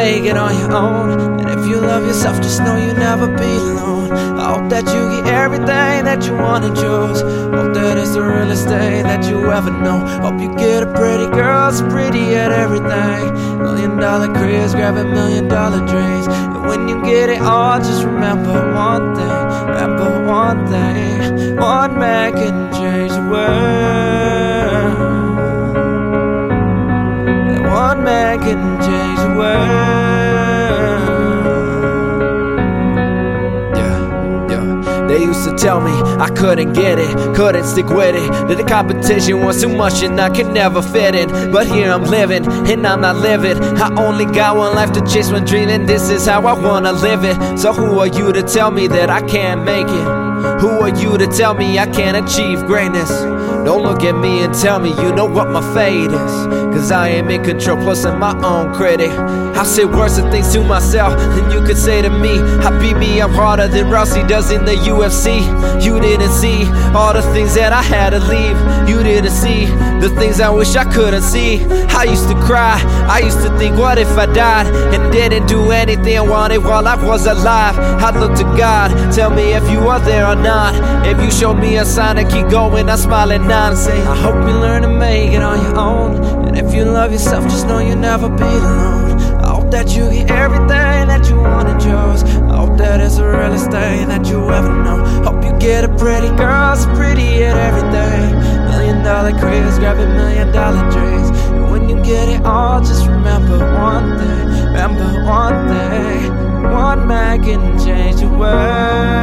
make it on your own. And if you love yourself, just know you'll never be alone. I hope that you get everything that you want and choose. Hope that it's the realest day that you ever know. Hope you get a pretty girl, so pretty at everything. Million dollar cribs, a million dollar dreams. And when you get it all, just remember one thing. Remember one thing. One man can change the world. And one man can change world. Yeah, yeah. They used to tell me I couldn't get it, couldn't stick with it. That the competition was too much and I could never fit in. But here I'm living, and I'm not living. I only got one life to chase when dreaming. This is how I wanna live it. So who are you to tell me that I can't make it? Who are you to tell me I can't achieve greatness? Don't look at me and tell me you know what my fate is. Cause I am in control, plus I'm my own critic. I say worse things to myself than you could say to me. I beat me, I'm harder than Rousey does in the UFC. You didn't see all the things that I had to leave. You didn't see the things I wish I couldn't see. I used to cry, I used to think, what if I died and didn't do anything I wanted while I was alive? I'd look to God, tell me if you are there or not. If you show me a sign to keep going, I smile and nod and say, I hope you learn to make it on your own. And if you love yourself, just know you'll never be alone. I hope that you get everything that you want and chose. I hope that it's the realest thing that you ever know. Hope you get a pretty girl, so pretty at everything. Million dollar cribs, grabbing million dollar dreams. And when you get it all, just remember one thing. Remember one thing. One man can change the world.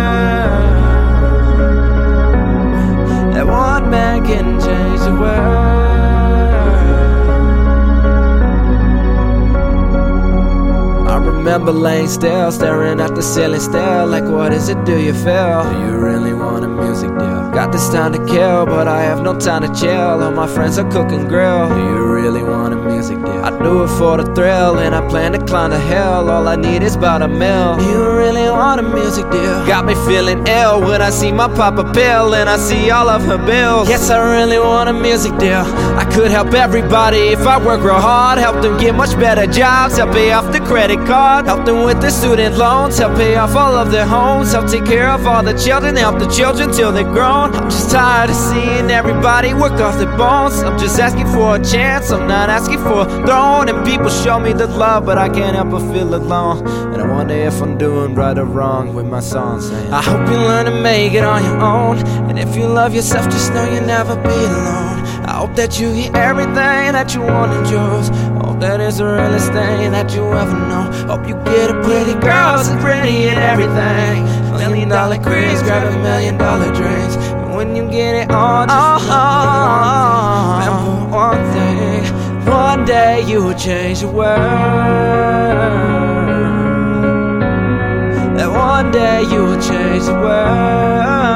Remember laying still, staring at the ceiling still. Like, what is it? Do you feel? Do you really want a music deal? Got this time to kill, but I have no time to chill. All my friends are cooking grill. Do you really want a music deal? I do it for the thrill, and I plan to climb the hill. All I need is about a mill. You really want a music deal? Got me feeling ill when I see my papa pill, and I see all of her bills. Yes, I really want a music deal. I could help everybody if I work real hard. Help them get much better jobs. Help pay off the credit card. Help them with their student loans. Help pay off all of their homes. Help take care of all the children. Help the children till they're grown. I'm just tired of seeing everybody work off their bones. I'm just asking for a chance. I'm not asking for a throne. And people show me the love, but I can't help but feel alone. And I wonder if I'm doing right or wrong with my songs. saying. I hope you learn to make it on your own. And if you love yourself, just know you'll never be alone. I hope that you get everything that you want and choose. Hope that is the realest thing that you ever know. Hope you get a pretty girl, so pretty and everything. Million dollar cribs, grab a million dollar dreams. And when you get it all, just remember will change the world. That one day you will change the world.